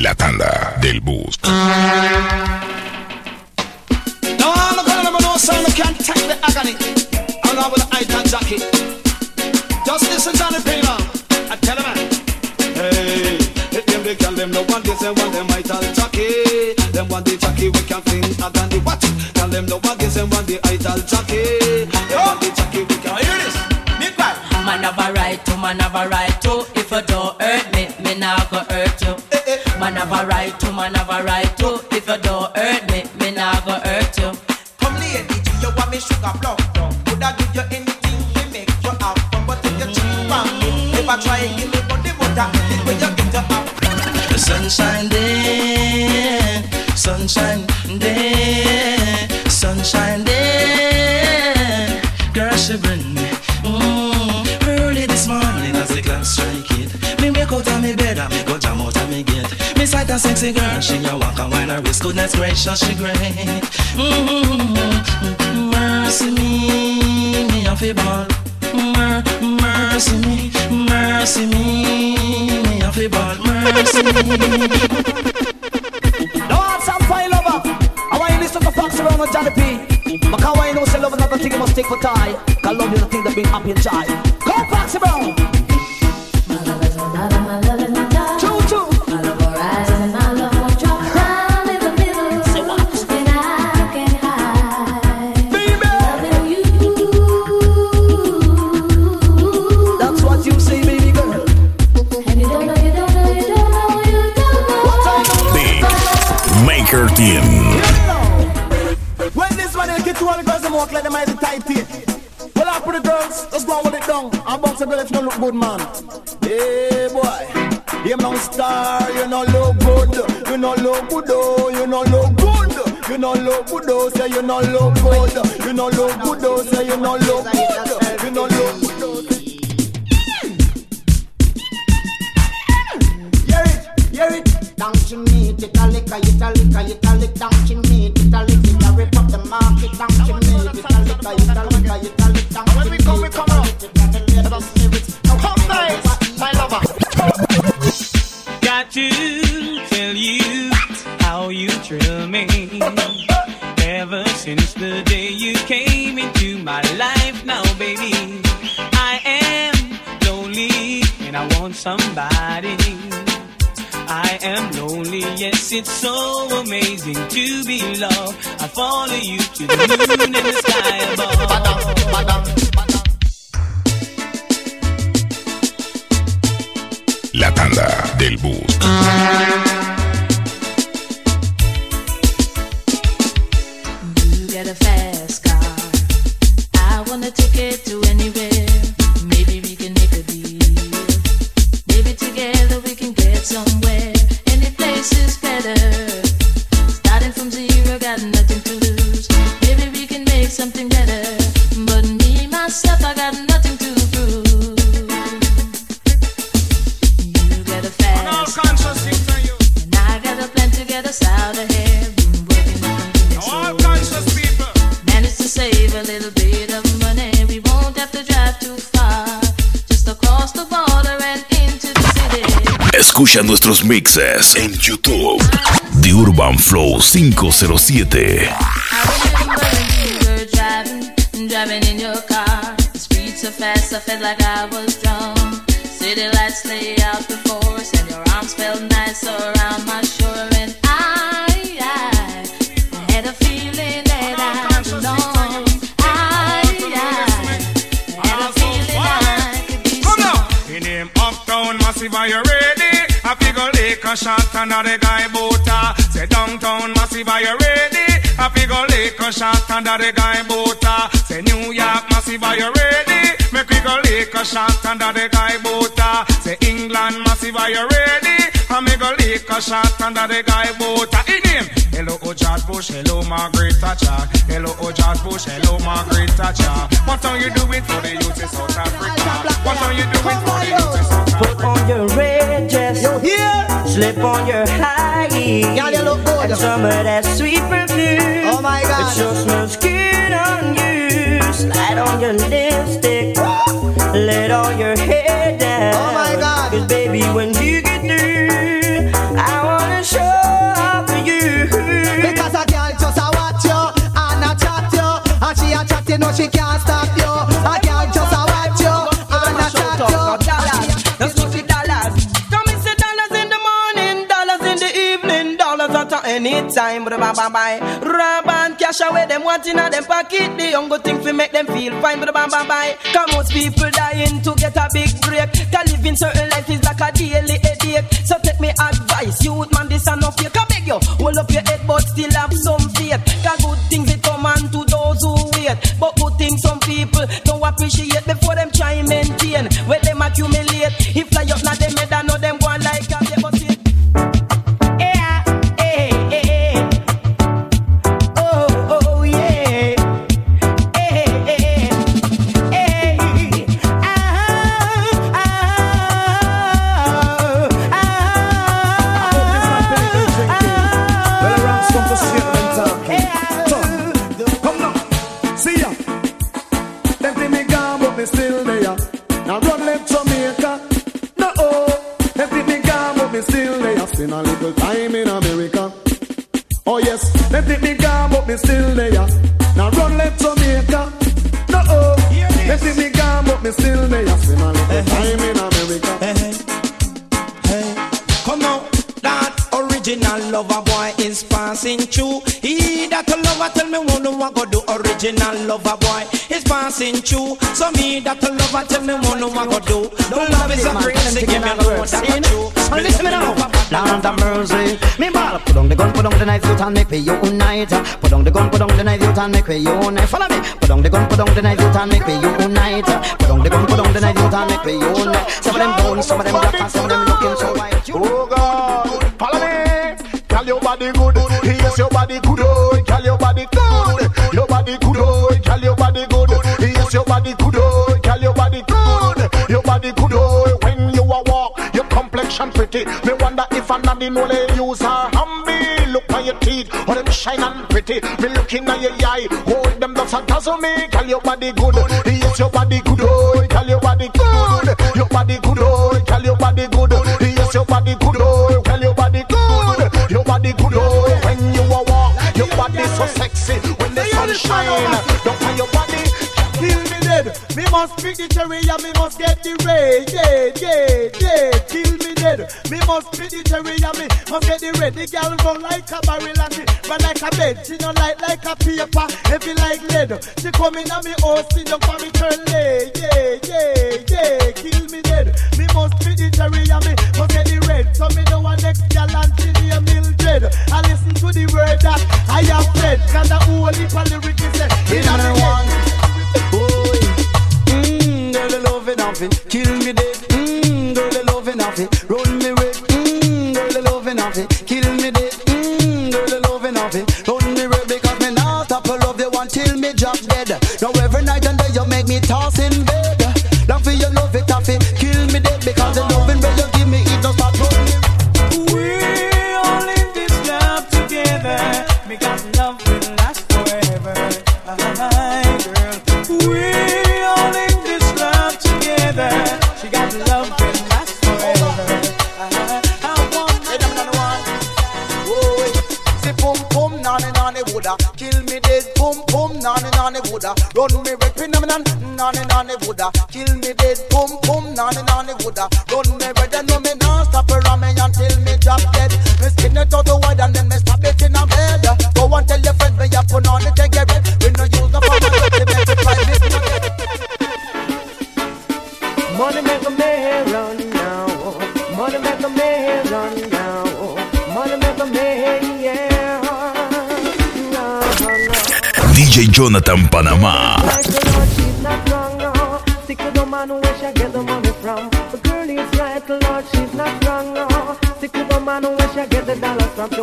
La tanda del bus. No, Goodness gracious, she great. Mm, mercy me, me a fi ball. Mer- mercy me, mercy me, me a fi ball. Mercy me. No, I'm some fine lover. I want you listen to Fox around with Johnny P. Because why you know say love is not the thing you must take for tie. Cause love is the thing that bring happy and joy. If don't look good, man. Hey, boy. You no star, you no look good. You no look good, oh, you no look good. You no look good, oh, say you no look good. You no look good, oh, say you no look good. You no look good, oh. Hear it, hear it. Down to me, it a lick, a lick, it a lick. Down to me, lonely, yes, it's so amazing to be loved. I follow you to the moon and the sky above. La tanda del bus. Nuestros mixes en YouTube. The Urban Flow 507. I remember when you were driving, driving in your car. The streets so fast, I felt like I was drunk. City lights lay out before us, and your arms felt nice and the guy boota. Say downtown massive, are you ready? I figure lick a shot and the guy boota. Say New York massive, are you ready? Make we go lick a shot and the guy boota. Say England massive, are you ready? I me go lick a shot and the guy boota. In him, hello oh George Bush, hello Margaret Thatcher, hello oh George Bush, hello Margaret Thatcher. What are you doing for the youth in South Africa? What are you doing for the youth in South Africa? Put on your red dress. You hear? Slip on your high heels. Girl, you look good. And some of that sweet perfume. Oh my God. It sure smells good on you. Slide on your lipstick. Let all your hair down. Oh my God. Cause baby, when you anytime. But bye bye bye. Rob and cash away them want in them pocket. The young good thing fi make them feel fine. But bye bye bye. Cause most people dying to get a big break. Cause living certain life is like a daily headache. So take me advice, youth man, this enough you can beg you. Hold up your head, but still have some faith. Cause good things it come on to those who wait. But good things some people don't appreciate before them try and maintain. Unite. Put on the gun, put on the knife, you and make we unite. Follow me. Put on the gun, put on the knife, you and make we unite. Put on the gun, put on the knife, you and make we unite. Some of them bone, some of them black, and some of them looking so white. Oh God, follow me. Tell your body good. Yes, your body good. Oh, tell your body good. Your body good. Oh, tell your body good. Yes, your body good. Oh, tell your body good. Your body good. Oh, when you a walk, your complexion pretty. Me wonder if another know they use her humby. Look at your teeth, oh them shine and pretty. Me looking at your eye, hold them does a dazzle me. Tell your body good. Yes, your body good. Oh, tell your body good. Your body good. Oh, tell your body good. Yes, your body good. Oh, tell your body good. Your body good. Oh, when you walk, your body so sexy. When the sun shine, don't find your body. Me must pick the cherry and me must get the red. Yeah, yeah, yeah. Kill me dead. Me must pick the cherry and me must get the red. The girl run like a barrel and she run like a bed. She no light like a paper, heavy like lead. She come in and me house, sit down for me turn lay. Yeah, yeah, yeah. Kill me dead. Me must pick the cherry and me must get the red. So me know one next girl and she name Mildred. I listen to the word that I have read. Cause the whole heap of lyrics is said. In the one. Kill me dead.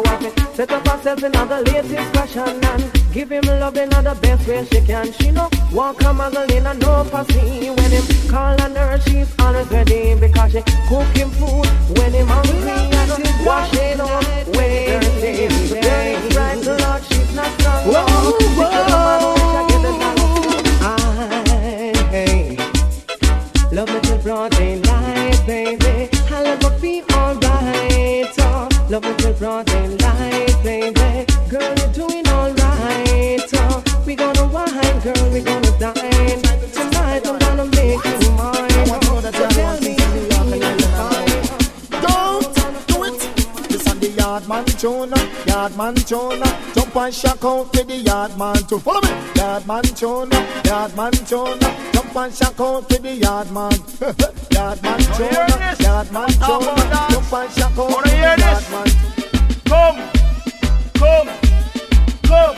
Want to set up herself in the latest fashion and give him love in the best way she can. She know walk a Magdalena, no fussy. When him call on her, she's always ready because she cook love me till broad daylight, baby. I let me feel alright. Oh, love me till broad daylight, baby. Girl, you're doing alright. Oh, we gonna wine, girl, we gonna dine. Tonight I'm gonna make you mine. Oh. So tell me if. Don't do it. This and the yard man tune, yard man tune. Jump and shock out to the yard man tune. Follow me, yard man tune, yard man tune. Jump and shock out to the yard man. yard man tune, yard man tune. Jump and shock out to the yard man. Come, come, come.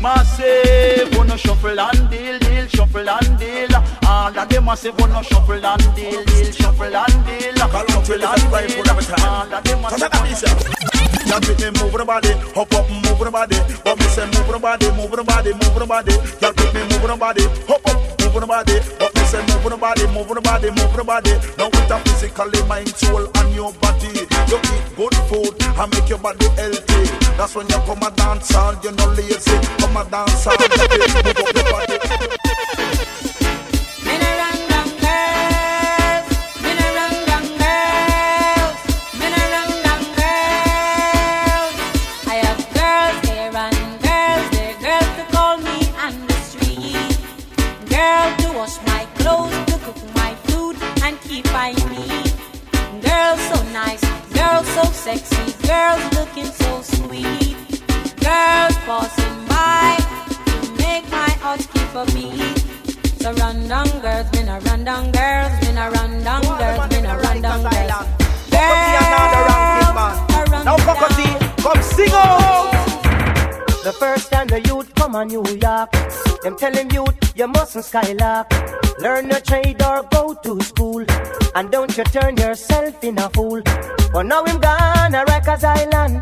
Massive, wanna shuffle and deal, deal, shuffle and deal. All of them massive, wanna shuffle and deal, deal, shuffle and deal. Shuffle and deal. All of them massive. Y'all pick me move the body, hop up, move the body. But me say move the body, move the body, move the body. Y'all pick me move the body, hop up, move the body. But me say move the body, move the body, move the body. Now with a physically, mind, soul, and your body. You eat good food and make your body healthy. That's when you come a dance hall, you no lazy. Come a dance hall, you move up your body. Wash my clothes, to cook my food and keep I neat. Girls so nice, girls so sexy, girls looking so sweet, girls passing by to make my heart keep a beat. So run down girls, been a run down girls, been a run down girls, been a run down girls. Cockatoo another ranking man. Now Cockatoo, come sing out. The first time the youth come on New York, them tell him youth you mustn't skylark. Learn a trade or go to school, and don't you turn yourself in a fool. But now him gone a Rikers Island,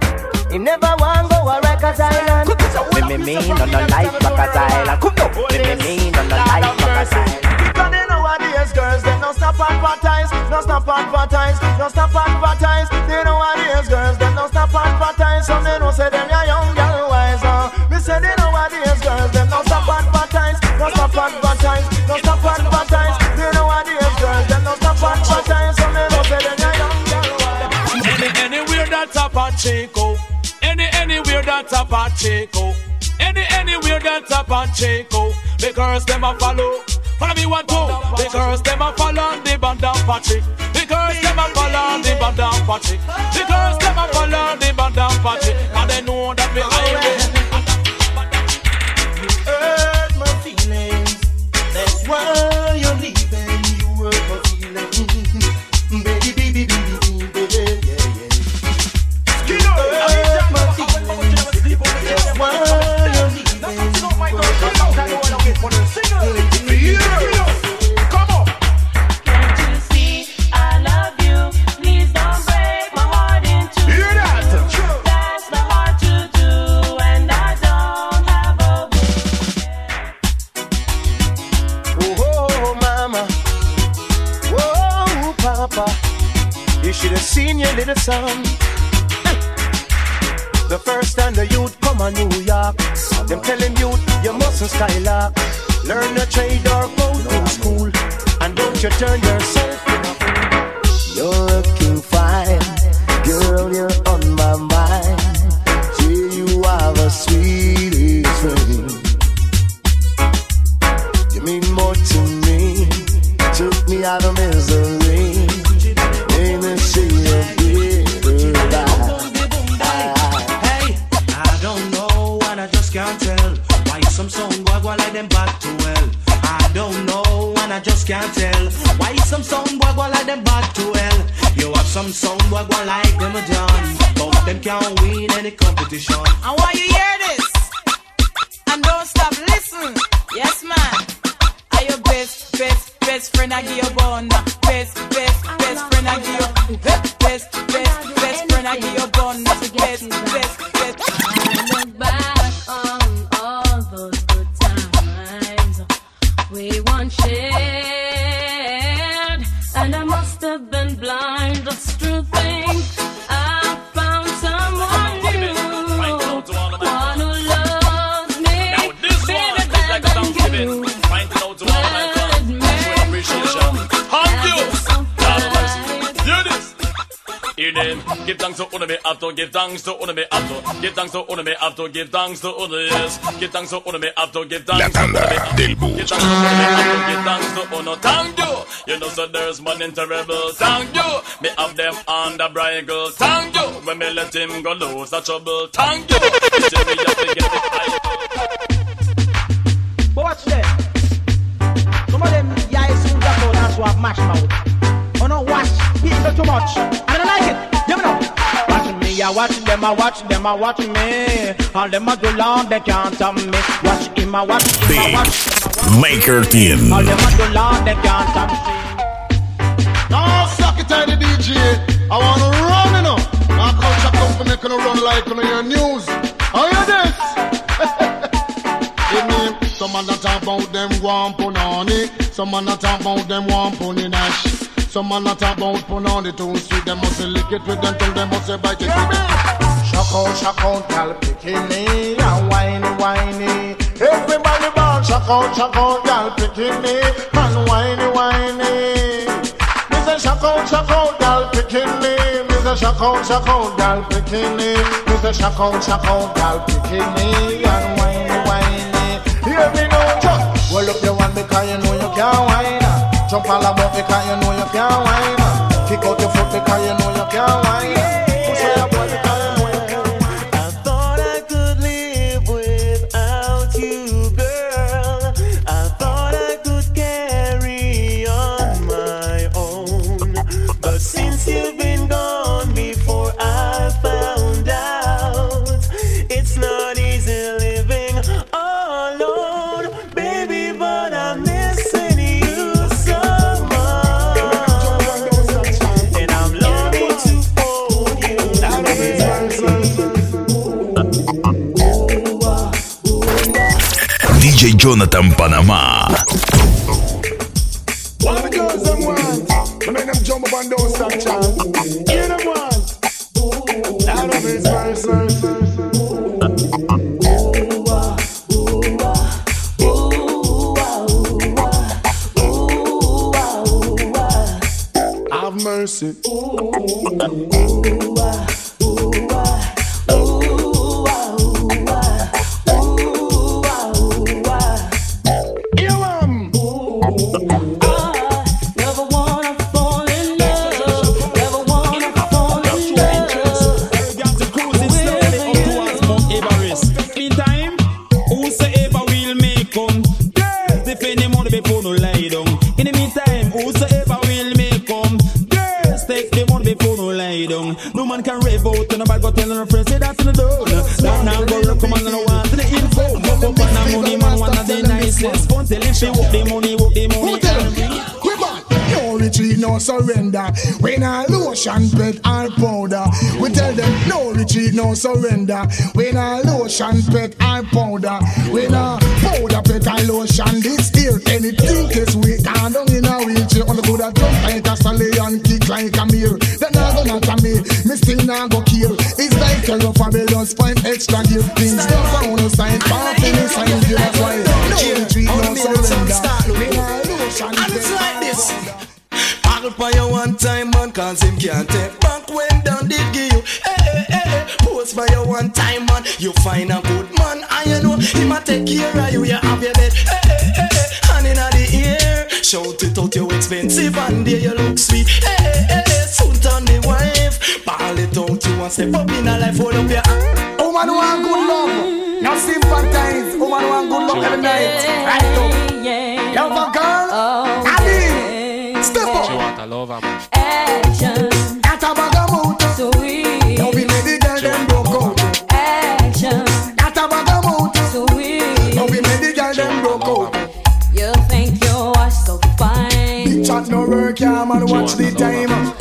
he never want to go a Rikers Island. Me me mean on the life Rikers Island. Come now. Me me mean on the life Rikers Island. Because they nowadays girls, they don't stop advertise, don't stop advertise, don't stop advertise. They nowadays girls, they don't stop advertise, so they don't say them ya young advertise, don't stop advertise, don't stop advertise. They girls, they don't stop advertise, so they don't say them ya young girl. Any anywhere that's a Pacheco. Oh. Any anywhere that's a Pacheco. Oh. Any anywhere that's a Pacheco. Oh. The girls them a follow. Follow me one two. The girls them a follow the band of Patrick. The girls them a follow the band of Patrick. Why some song boy go like them bad to well. You have some song boy go like them a done, but them can't win any competition. And why you hear this? And don't stop, listen. Yes, man. Are your best, best, best friend I give you bun? Best, best, best friend I give you. Best, best, best friend I give you bun. Best, best, best. I look back on all those good times we once shared, and I must have been blind just true think una me have to give thanks to una me have to give thanks to una me have to give thanks to una yes. Give thanks to una me have to give thanks La to una me tanda have del to give bus. thanks to una me have to give thanks to una thank you. You know so there's one in terrible thank you. Me have them on the bridle thank you. When me let him go lose the trouble thank you. Still me have to get it high. But watch them. Some of them guys who got out and so have mash mouth. Oh no, watch people too much. Me, I watch them, I watch them, I watch me. All them a do long, they can't stop me. Watch him, I watch him, I watch Maker Team. All them a do long, they can't stop me. Now suck it the DJ. I wanna run you know. My culture come for making run like on your news. How you this? Some man that talk about them one punani. Some man that talk about them one pony dash. Some man talk about punani too sweet. Them must lick it with them tongue. Them must bite it with them. Shock out, shock out, gal bikini and whiny, whiny. Everybody born shock out, shock out, gal bikini and whiny, whiny. Me say shock out, shock out, gal bikini. Me say shock out, shock out, gal bikini. Me say shock out, shock out, gal bikini and whiny, whiny. Hear me now, just roll up your one because you know you can't whine. Jump all about because you know you can't whine. Kick out your foot because you know you can't whine. DJ Jonathan Panama. What the girls them want? I make them jump up and down. Hear them want? Out of his mercy. Pet or powder. We tell them no retreat, no surrender. We not lotion, pet or powder. We not powder, pet or lotion. This here, anything is we can't down in a wheelchair. On the good jump like a stallion, kick like a mule. Then I go not a me, me still not go kill. It's like a rough fabulous, find extra give things. Don't found a sign, part in the sign, give us why. Cause him can't take back when down did give you. Hey, hey, hey, hey. Post for you one time, man. You find a good man, and you know him a take care of you. You have your bed. Hey, hey, hey, hey. Hand in the ear. Shout it out, you expensive, and there you look sweet. Hey, hey, hey, hey. Soon turn the wife. Ball it out, you want step up in a life, hold up your hand. Oh, Woman want good love. Now sympathize. Woman want good love every night. Right up. You have a girl? Oh, Ali. Step up. She want a lover, man. No work, yeah, man. Watch the time.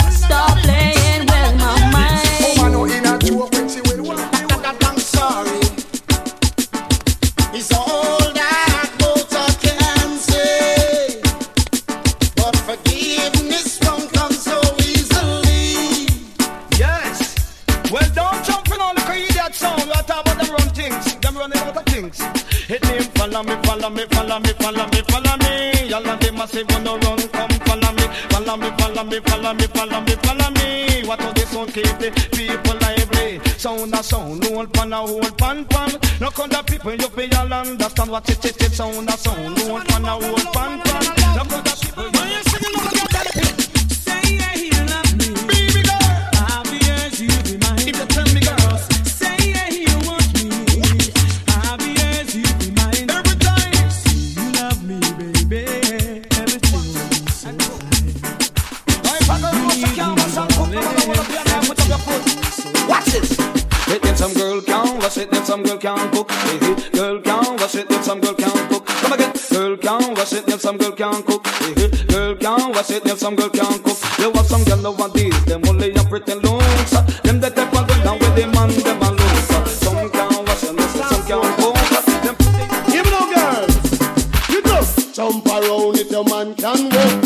Things. Hit me, follow me, follow me, follow me, follow me, follow me. Y'all are the massive on the run. Come follow me, follow me, follow me, follow me, follow me, follow me. What they this one keep the people lively. Sound a sound, hold pan a hold pan pan. No other people you feel all understand what it is. It sound a sound, hold pan a hold pan pan. No other people wash it, if some girl can cook. Hey, hey. Girl can wash it, if some girl can cook. Come again. Girl can wash it, if some girl can cook. Hey, hey. Girl can wash it, if some girl can cook. You have some girl nowadays, them only a pretty looks. Them that of girl down with the man, them a lose. Some can wash it, some can cook. Jump around if your man can walk.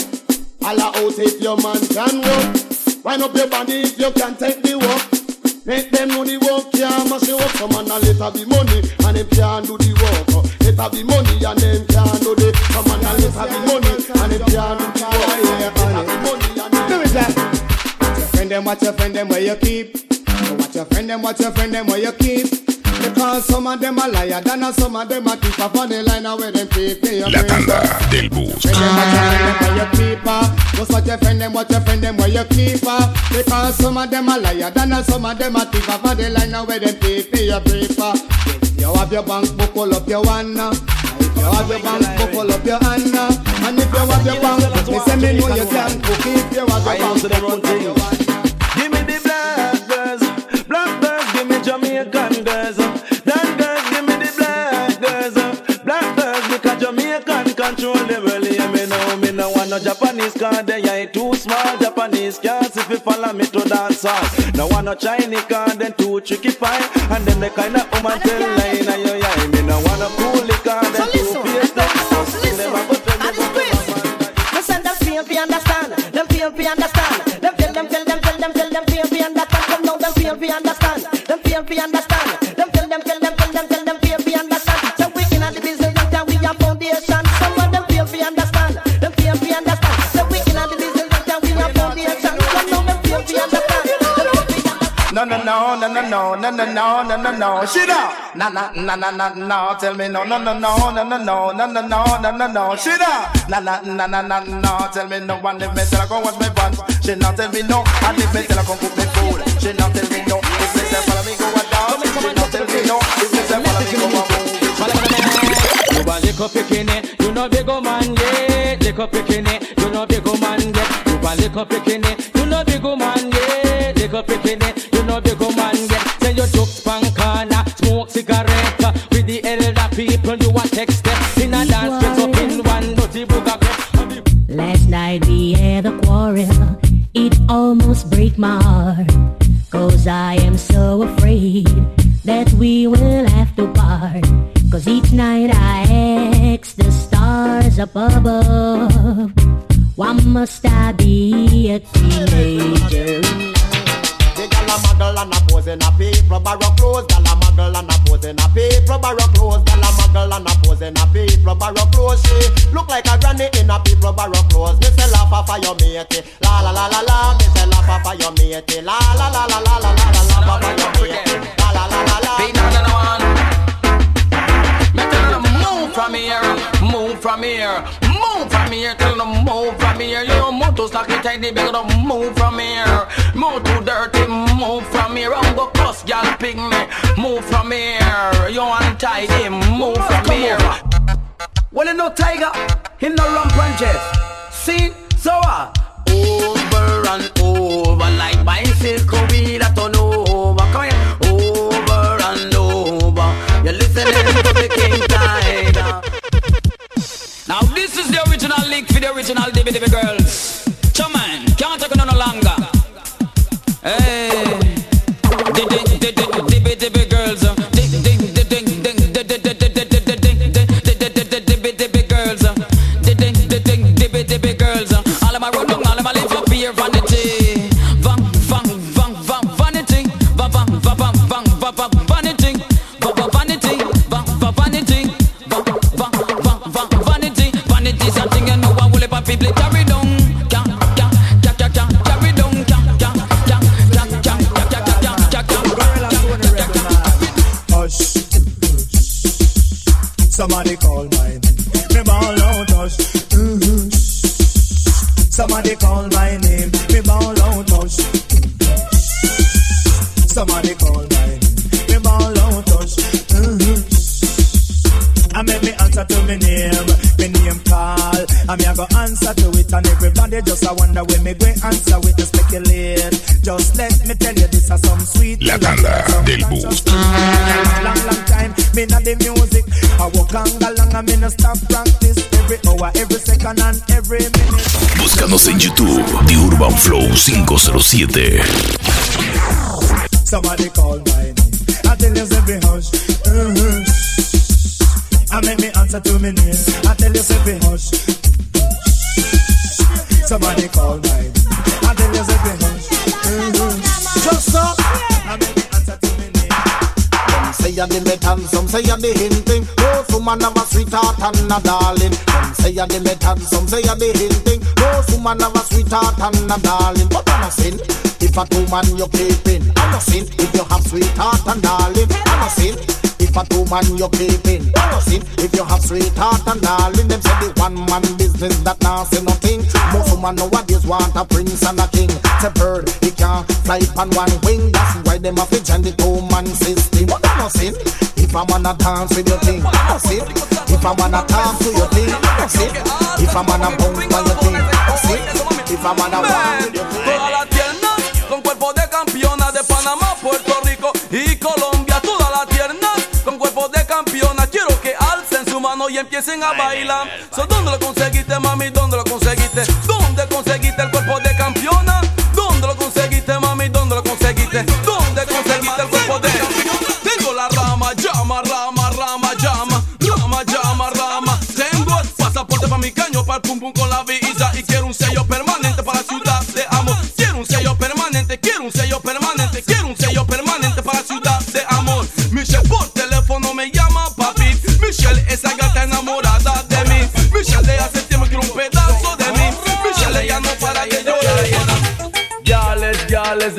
Holla out if your man can walk. Wind up your body if you can take the walk. Make them know the work. Let her be money and them can't do the. Some man a let her be money and them can't do the work. Yeah, let her money and them. Do it that. Watch your friend them, watch your friend them where you keep. So watch your friend them, watch your friend them where you keep. Because some of them are liar, than and some of them are keep up on the line and where them keep. Pay your La tanda del bus. Friend them, watch your friend them where you keep her. Just watch your friend them, watch your friend them where you keep her. Because some of them are liar, than and some of them are keep up on the line and where them keep. Pay your paper. You have your bank book, pull up your one. If you have your bank book, pull up your hand. And if you have your bank book, me say me know you can cook. If you have your bank book, pull up your one. Give me the black girls, black girls, give me Jamaican girls. That girls, give me the black girls, black girls, because Jamaican control the world. Me know, no want no Japanese car, they ain't too small. Japanese cars, if you follow me to dance hall. No want no Chinese car, then too tricky fine. And them the kind of woman tell line, and yo, yeah, me no want no cool car, then too fierce. Them never go tell me Listen, them feel we understand. Them feel we understand. Them feel, them feel, them feel, them feel, them feel we understand. Come now, them feel we understand. Them feel we understand. Them feel, them feel, them feel, them No no no no no no no no no no no no shit up na na na na na no tell me no no no no no no no no no no no no no shit up na na na na na no tell me no one if me tell her go wash my pants she not tell me no and if me tell her come cook me food she not tell me no if me say follow me go a dance she not tell me no if me say follow me go a move You a bikini, you know big old man yeah. Lick up bikini, you know big old man. You a bikini, you know big old man yeah. Lick up bikini, you know big old man yeah. Say you took span corner, smoke cigarette with the elder people. You a text in a dance place up in one dirty. Last night we had a quarrel. It almost break my heart. Cause I am so afraid that we will have to part. Cause each night I ask the stars up above, why must I be a teenager? The gal a muggle and a in a paper barrel clothes. Gal a muggle and a pose in a paper barrel clothes. Gal a muggle and a pose in a paper barrel clothes. Look like a granny in a paper barrel clothes. Me say laugh off of your matey, la la la la la. Me say laugh off of your matey, la la la la la la la. la. la la la la la. From here, move from here, move from here. Tell them move from here. You know move too slacky, tidy, big up, move from here. Move too dirty, move from here. I'm go cuss, gal, pig me. Move from here. You untidy, move from here. Well, you know Tiger, him no rump and jet. See, so what? Over second and every minute. Búscanos en YouTube, The Urban Flow 507. Somebody call my name. I tell you every hush. Mm-hmm. I make me answer to me name. I tell you every hush. Somebody call my you're the metal, some say you're the hinting. Those woman have a sweetheart and a darling. Some say you're the metal, some say you're the hinting. Those woman have a sweetheart and a darling. But I'm not sin if a two man you keeping. I'm not sin if you have sweetheart and darling. I'm not sin if a two man you keeping. I'm if you have sweetheart and darling. Them say the one man business that now say nothing. Most woman nowadays want a prince and a king. It's a bird, he can't fly on one wing. That's why them have to join the two man system. But I'm not sin if I wanna dance with your thing. I'm not sin if I wanna talk to your thing. I'm not sin if I wanna bump on your thing. I'm not sin if I wanna walk with your thing. Todas las tiernas con cuerpo de campeona de Panamá, Puerto Rico y Colombia. Y empiecen a bailar. So, ¿Dónde lo conseguiste, mami? ¿Dónde lo conseguiste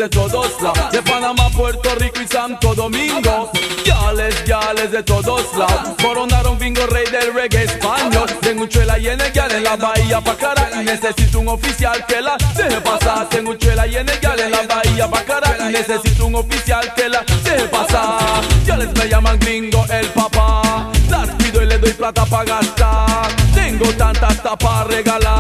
de todos lados, de Panamá, Puerto Rico y Santo Domingo. Yales, yales de todos lados, coronaron bingo rey del reggae español. Tengo chuela y en el gal en la bahía pa' cara. Necesito un oficial que la deje pasar. Tengo chuela y en el en la bahía pa' cara. Necesito un oficial que la deje pasar. Yales me llaman gringo el papá. Las pido y le doy plata pa' gastar. Tengo tanta hasta pa' regalar.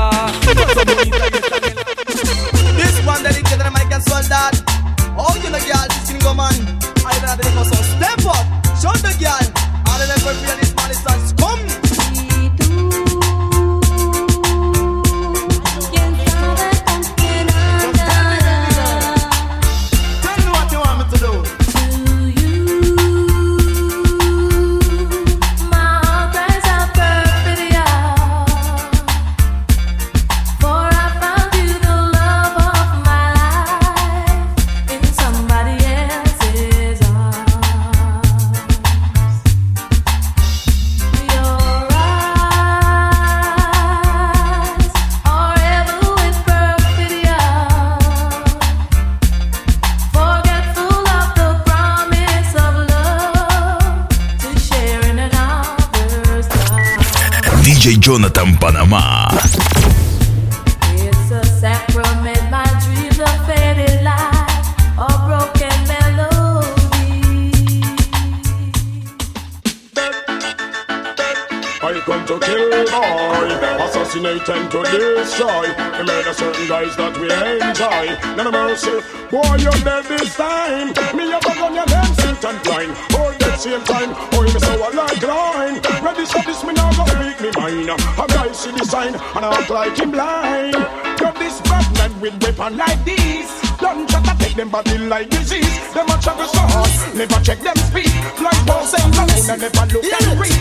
Like disease. Them a travel so hard, never check them speed. Like boss and alone and never look and read.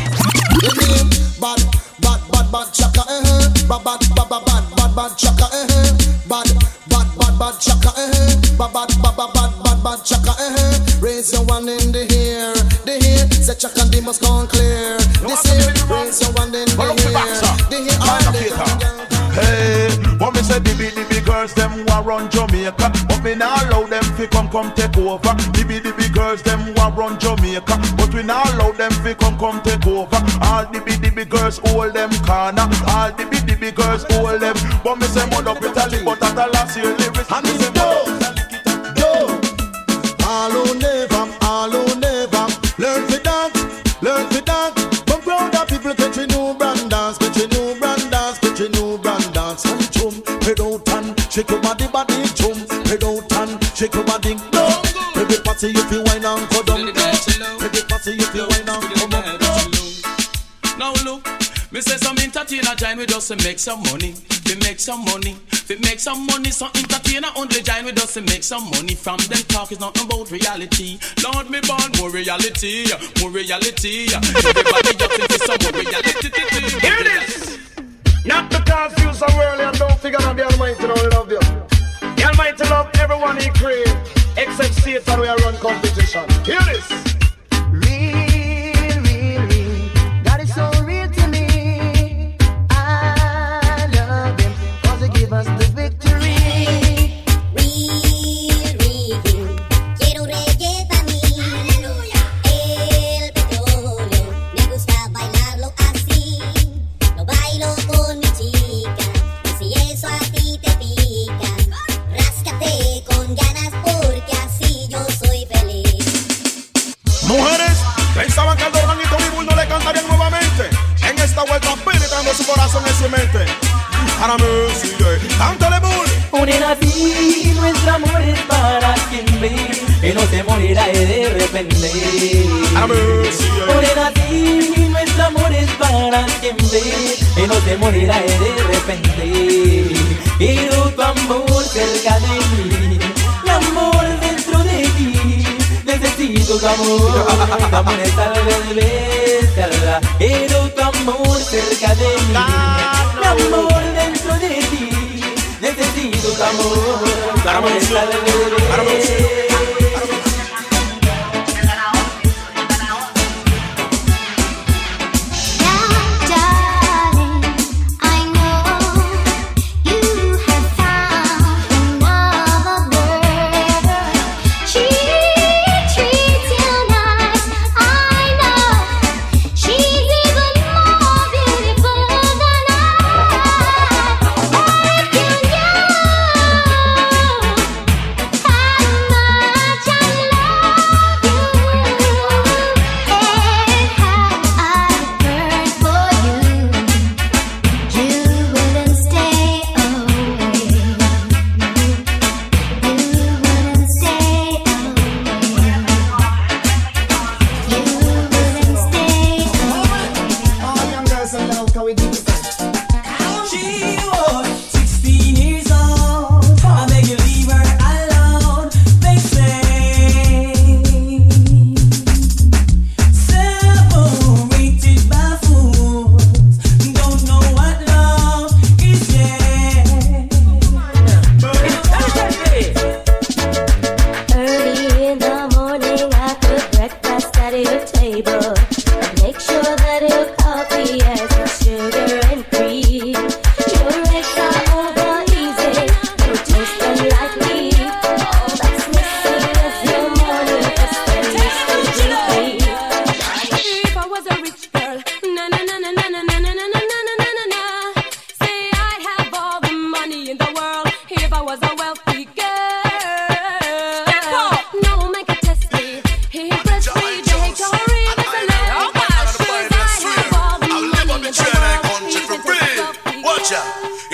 Bad, bad, bad, bad, chaka, eh, eh. Bad, bad, bad, bad, bad, bad, bad, chaka, eh, eh. Bad, bad, bad, bad, chaka, eh, eh. Bad, bad, bad, bad, bad, bad, bad, chaka, eh, eh. Raise your one in the air, the air. Say chaka, they must come clear. This here, raise your one in the air, the air. Hey, what me say the big, the big girls them wa run Jamaica But me not allow them fi come come take over. The big the big girls them want run Jamaica, but we not allow them fi come come take over. All the big the big girls hold them corner. All the trick a ding dong, every party you feel wine and go down. Every party you feel wine and come down. Now look, me say some entertainer join with us to make some money. We make some money. We make some money. Some entertainer only join with us to make some money. From them talk is nothing about reality. Lord, me born more reality, more reality. Everybody just into some more reality. Here it is. Not because you're so worldly and don't figure out the Almighty don't love you. The Almighty love everyone he created, except Satan, we are run competition. Hear this.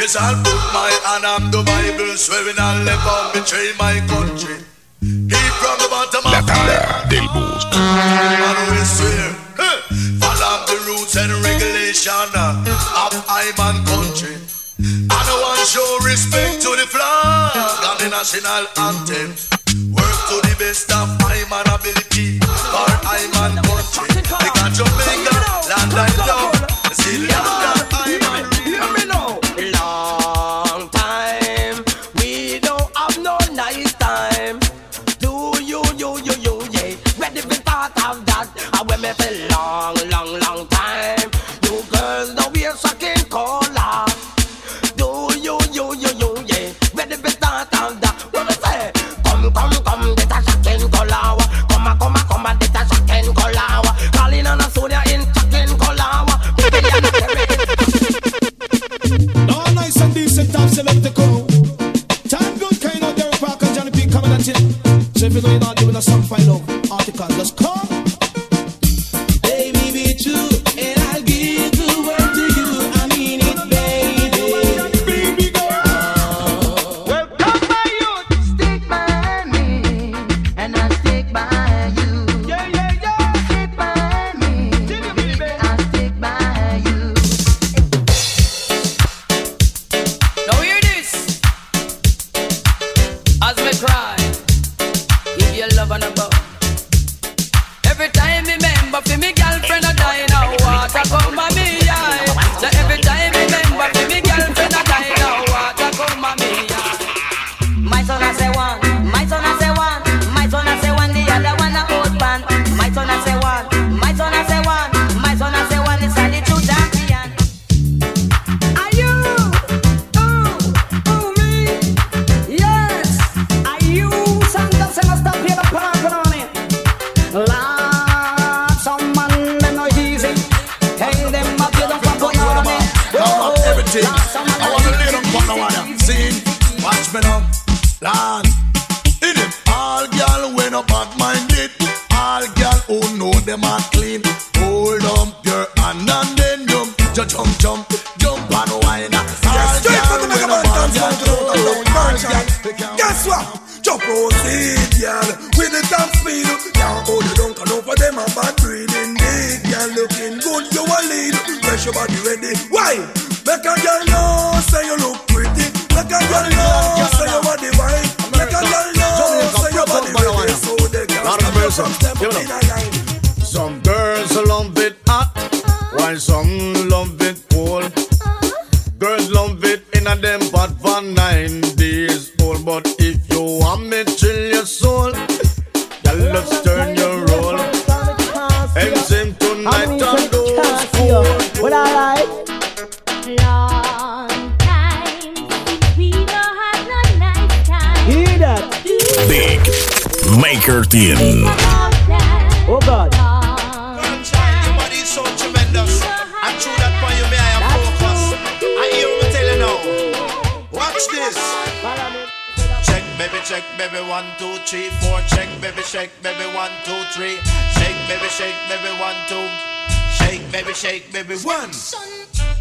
Yes, I'll put my hand on the Bible, swearing I'll never betray my country. Keep from the bottom of tanda del bosco. I swear, hey, follow the rules and regulation of I country. I don't want show respect to the flag and the national anthem. Work to the best of my looking good, you a lead. Fresh your body ready. Why? Make a girl know, say you look pretty. Make a girl know, say your body white. Make a girl know, say your body ready. So they can Lord have mercy. step You up know. in a line. Some girls love it hot, while some tell you now. Watch this. Check, baby, check, baby, one, two, three, four. Check, baby, shake, baby, one, two, three. Shake, baby, shake, baby, one, two. Shake, baby, shake, baby, one.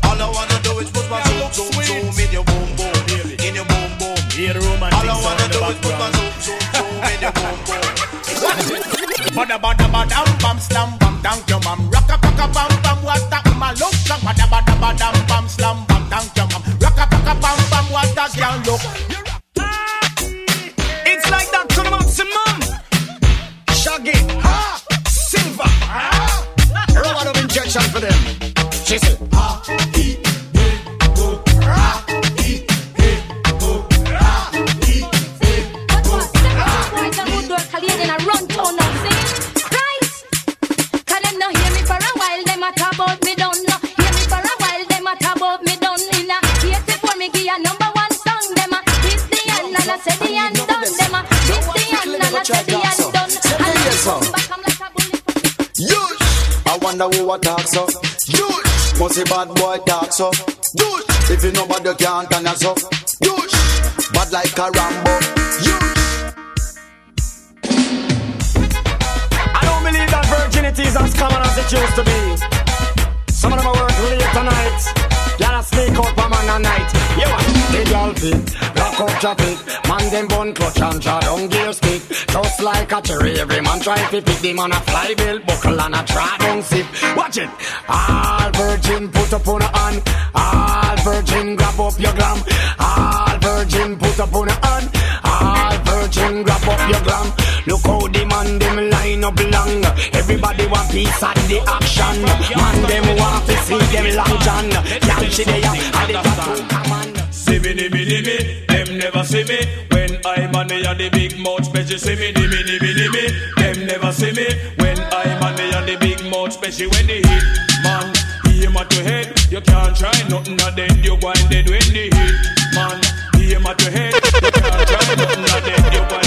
All I wanna do is put my zoom, zoom, zoom in your boom, boom, in your boom, boom. All I wanna do is put my zoom, zoom, zoom in your boom, boom. Bada bada bada bam slam bam thank you ma'am. Rocka paka bam bam what a um, ma look. Bada bada bada bam slam bam thank you ma'am. Rocka paka bam bam what a girl look wonder who a talk so. Yush! Must be bad boy talk so. Yush! If you nobody can't turn us up. Yush! Bad like a Rambo. Yush! I don't believe that virginity is as common as it used to be. Some of them are work late tonight. Gotta sneak out for man a night. You want the girl fit, lock up traffic. Man them bun clutch and draw down gear stick. Just like a cherry, every man try to pick them on a fly bill, buckle and a try down sip. Watch it. All virgin put up on a hand. All virgin grab up your glam. All virgin put up on a hand. All virgin grab up your glam. Look how the man them line up long. Everybody want piece of the action. Man them want to see them long john. Can't see they are and they got never see me. When I'm on the big mouth special, see me, me, me, me, them never see me. When I'm on the big mouth special, when the hit man aim at your head, you can't try nothing. And then you go dead when the hit man aim at your head, you can't try nothing. And then you go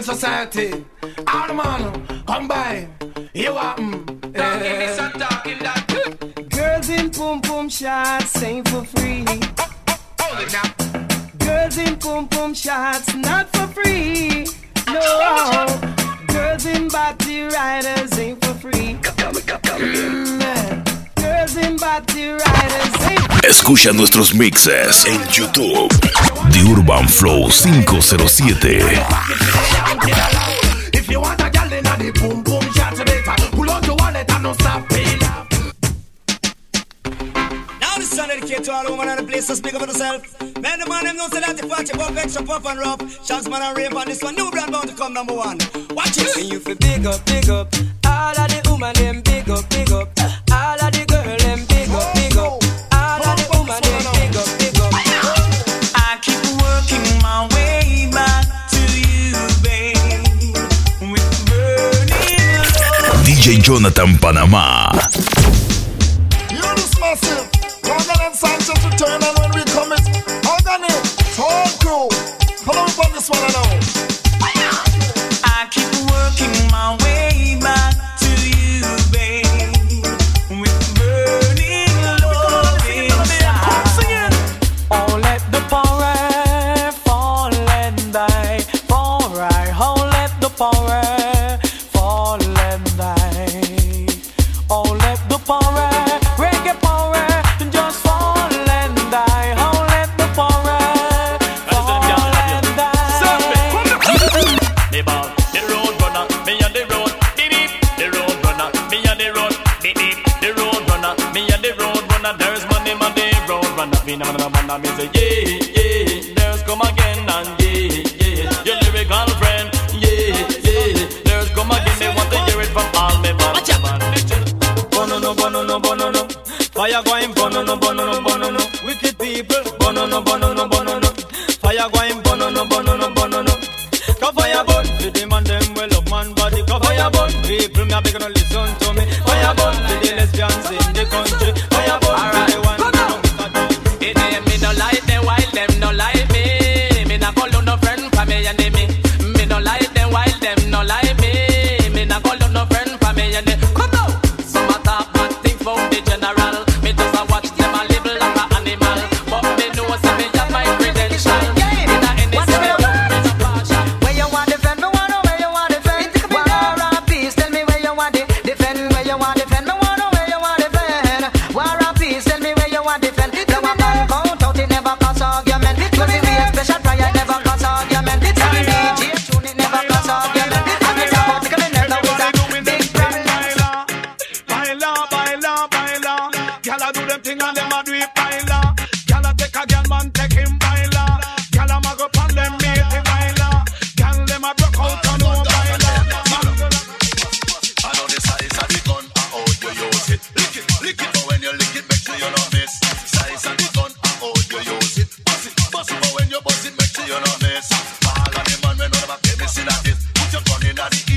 in society. All man, come by. You want them. Talking this and talking that. Girls in pum pum shots ain't for free. Hold it now. Girls in pum pum shots not for free. No. Girls in body riders ain't for free. Come, come, come, come. Mm, eh. Escucha nuestros mixes en YouTube. The Urban Flow 507. to to so speak up for yourself. The man them say that pop extra puff and rough. Man and rave on this one. New brand bound to come number one. Watch it. You big up, big up. All of the them big up, big up. All of the Jonathan Panamá. Fire going bono no bono no bono.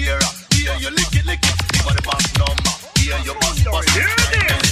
Here, here you lick it, lick it. Give her the back number. Here you bust, bust. Here it is.